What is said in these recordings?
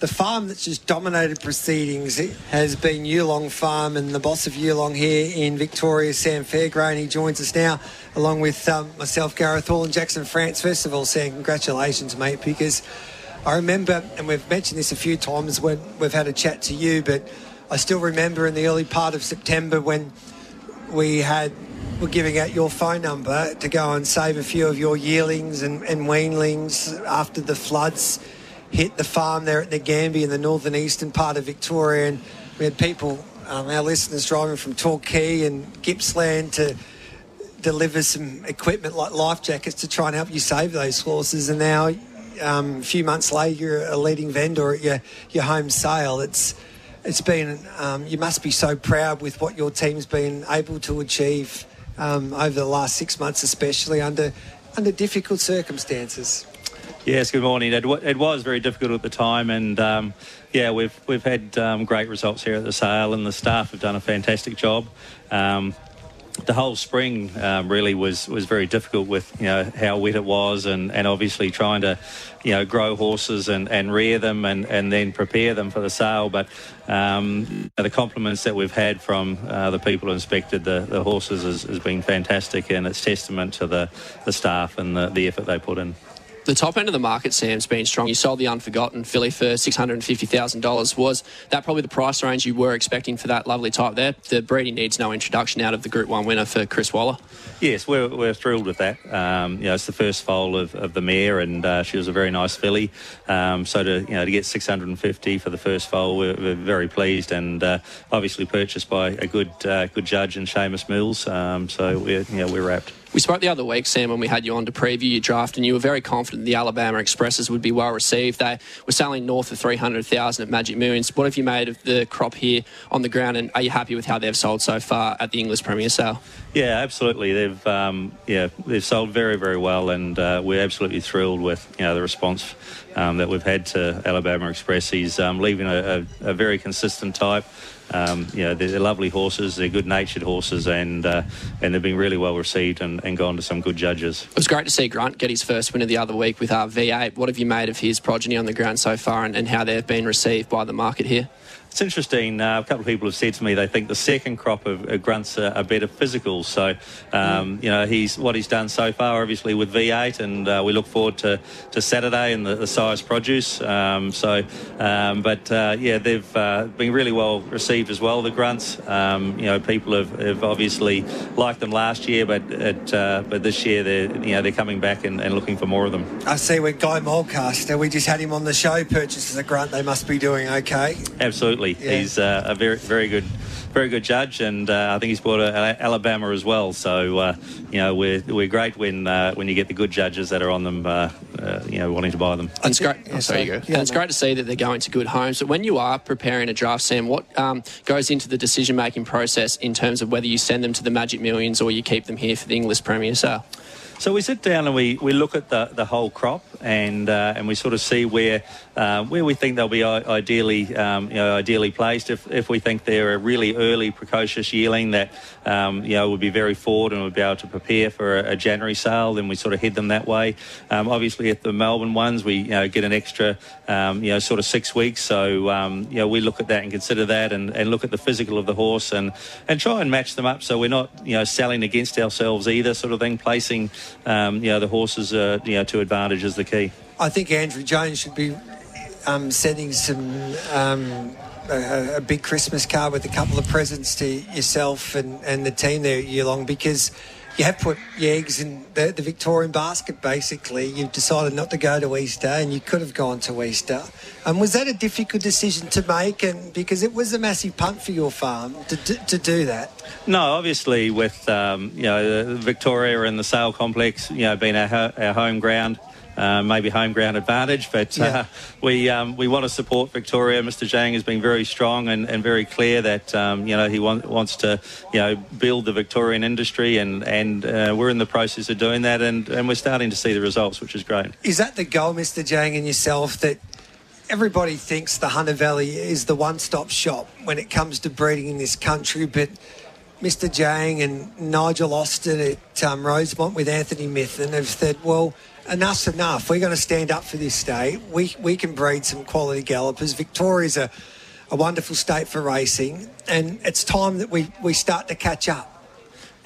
The farm that's just dominated proceedings has been Yulong Farm, and the boss of Yulong here in Victoria, Sam Fairgray. He joins us now, along with um, myself, Gareth Hall, and Jackson France. First of all, saying congratulations, mate, because I remember, and we've mentioned this a few times when we've had a chat to you, but I still remember in the early part of September when we had were giving out your phone number to go and save a few of your yearlings and, and weanlings after the floods hit the farm there at Nagambie in the northern eastern part of Victoria. And we had people, um, our listeners, driving from Torquay and Gippsland to deliver some equipment like life jackets to try and help you save those horses. And now, um, a few months later, you're a leading vendor at your, your home sale. It's it's been um, you must be so proud with what your team's been able to achieve um, over the last six months, especially under under difficult circumstances. Yes, good morning. It, it was very difficult at the time, and um, yeah, we've we've had um, great results here at the sale, and the staff have done a fantastic job. Um, the whole spring um, really was, was very difficult with you know how wet it was and, and obviously trying to you know grow horses and, and rear them and, and then prepare them for the sale. But um, the compliments that we've had from uh, the people who inspected the, the horses has, has been fantastic and it's testament to the, the staff and the, the effort they put in the top end of the market, Sam's been strong. You sold the Unforgotten filly for $650,000. Was that probably the price range you were expecting for that lovely type there? The breeding needs no introduction out of the Group 1 winner for Chris Waller. Yes, we're, we're thrilled with that. Um, you know, it's the first foal of, of the mare, and uh, she was a very nice filly. Um, so to you know to get 650 for the first foal, we're, we're very pleased, and uh, obviously purchased by a good uh, good judge in Sheamus Mills. Um, so we're you know, we're wrapped. We spoke the other week, Sam, when we had you on to preview your draft, and you were very confident the Alabama Expresses would be well received. They were selling north of 300,000 at Magic Millions. What have you made of the crop here on the ground, and are you happy with how they've sold so far at the Inglis Premier sale? Yeah, absolutely. They've um, yeah they've sold very very well, and uh, we're absolutely thrilled with you know the response um, that we've had to Alabama Express. He's um, leaving a, a, a very consistent type. Um, you know, they're, lovely horses. They're good-natured horses, and uh, and they've been really well received and, and gone to some good judges. It was great to see Grunt get his first winner the other week with our uh, V8. What have you made of his progeny on the ground so far, and, and how they've been received by the market here? It's interesting. Uh, a couple of people have said to me they think the second crop of uh, grunts are, are, better physical. So, um, mm. you know, he's what he's done so far, obviously with V8, and uh, we look forward to, to Saturday and the, the Sires' Produce. Um, so, um, but uh, yeah, they've uh, been really well received as well. The grunts, um, you know, people have, have, obviously liked them last year, but it, uh, but this year they're you know they're coming back and, and, looking for more of them. I see. With Guy Mulcaster, we just had him on the show. Purchases a grunt. They must be doing okay. Absolutely absolutely. Yeah. He's uh, a very, very good, very good judge, and uh, I think he's brought a, a Alabama as well. So uh, you know, we're we're great when uh, when you get the good judges that are on them, uh, uh, you know, wanting to buy them. And it's great. Yeah, oh, sorry, you go. Yeah, and it's great to see that they're going to good homes. But when you are preparing a draft, Sam, what um, goes into the decision making process in terms of whether you send them to the Magic Millions or you keep them here for the Inglis Premier sale? So we sit down and we, we look at the, the whole crop and uh, and we sort of see where uh, where we think they'll be ideally um, you know ideally placed. If, if we think they're a really early precocious yearling that um, you know would be very forward and would be able to prepare for a, a January sale, then we sort of head them that way. Um, obviously, at the Melbourne ones, we you know, get an extra um, you know sort of six weeks. So um, you know we look at that and consider that and, and look at the physical of the horse and and try and match them up so we're not you know selling against ourselves either sort of thing, placing um, you know the horses uh, you know to advantage is the key. I think Andrew Jones should be um, sending some. Um, a, a, big Christmas card with a couple of presents to yourself and, and the team there at Yulong because you have put your eggs in the, the, Victorian basket, basically. You've decided not to go to Easter, and you could have gone to Easter. Um, was that a difficult decision to make? And because it was a massive punt for your farm to, to, to do that. No, obviously with um, you know Victoria and the sale complex, you know, being our, our home ground. Uh, maybe home ground advantage, but Yeah. uh, we um, we want to support Victoria. Mr. Zhang has been very strong and, and very clear that um, you know he want, wants to you know build the Victorian industry, and and uh, we're in the process of doing that, and, and we're starting to see the results, which is great. Is that the goal, Mr. Zhang, and yourself, that everybody thinks the Hunter Valley is the one stop shop when it comes to breeding in this country, but Mr. Zhang and Nigel Austin at um, Rosemont with Anthony Mithen have said, well, enough's enough. We're going to stand up for this state. We, we can breed some quality gallopers. Victoria's a, a wonderful state for racing, and it's time that we, we start to catch up.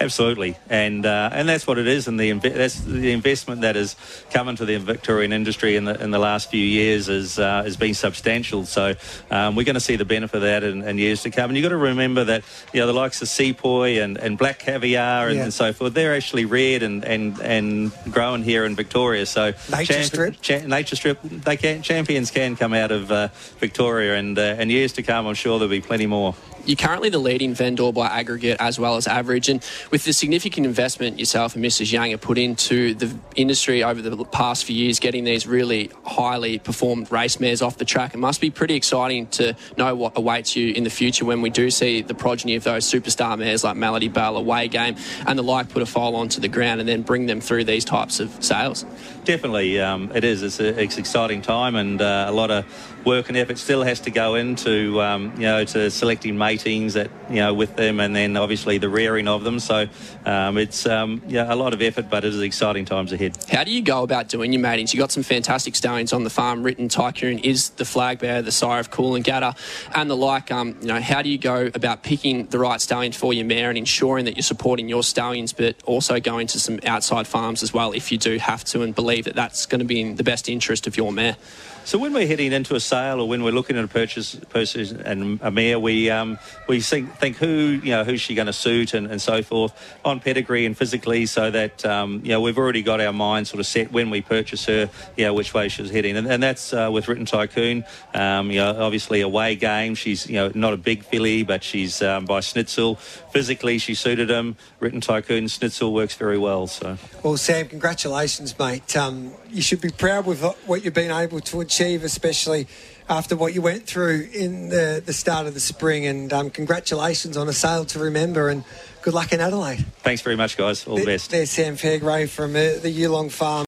Absolutely, and uh, and that's what it is, and the inve- that's the investment that has come into the Victorian industry in the in the last few years is uh, has been substantial. So um, we're going to see the benefit of that in, in years to come. And you've got to remember that you know the likes of Sepoy and, and Black Caviar and, Yeah. and so forth, they're actually reared and, and, and grown here in Victoria. So Nature strip? cha- nature strip, they can champions can come out of uh, Victoria, and uh, and years to come, I'm sure there'll be plenty more. You're currently the leading vendor by aggregate as well as average. And with the significant investment yourself and Mrs. Yang have put into the industry over the past few years, getting these really highly performed race mares off the track, it must be pretty exciting to know what awaits you in the future when we do see the progeny of those superstar mares like Melody Belle, Away Game, and the like put a foal onto the ground and then bring them through these types of sales. Definitely, um, it is. It's, a, it's exciting time, and uh, a lot of work and effort still has to go into um, you know to selecting matings that you know with them, and then obviously the rearing of them. So um, it's um, yeah a lot of effort, but it is exciting times ahead. How do you go about doing your matings? You've got some fantastic stallions on the farm. Written Tycoon is the flag bearer, the sire of Coolangatta, and the like. Um, you know, how do you go about picking the right stallion for your mare and ensuring that you're supporting your stallions, but also going to some outside farms as well if you do have to and believe that that's going to be in the best interest of your mare? So when we're heading into a sale or when we're looking at a purchase, purchase and a mare, we um, we think, think who you know who's she going to suit and, and so forth on pedigree and physically, so that um, you know we've already got our mind sort of set when we purchase her, you know which way she's heading, and, and that's uh, with Written Tycoon. Um, you know, obviously away game. She's you know not a big filly, but she's um, by Snitzel. Physically, she suited him. Written Tycoon Snitzel works very well. So. Well, Sam, congratulations, mate. Um, you should be proud with what you've been able to achieve, especially after what you went through in the, the start of the spring. And um, congratulations on a sale to remember, and good luck in Adelaide. Thanks very much, guys. All the best. There's Sam Fairgray from uh, the Yulong Farm.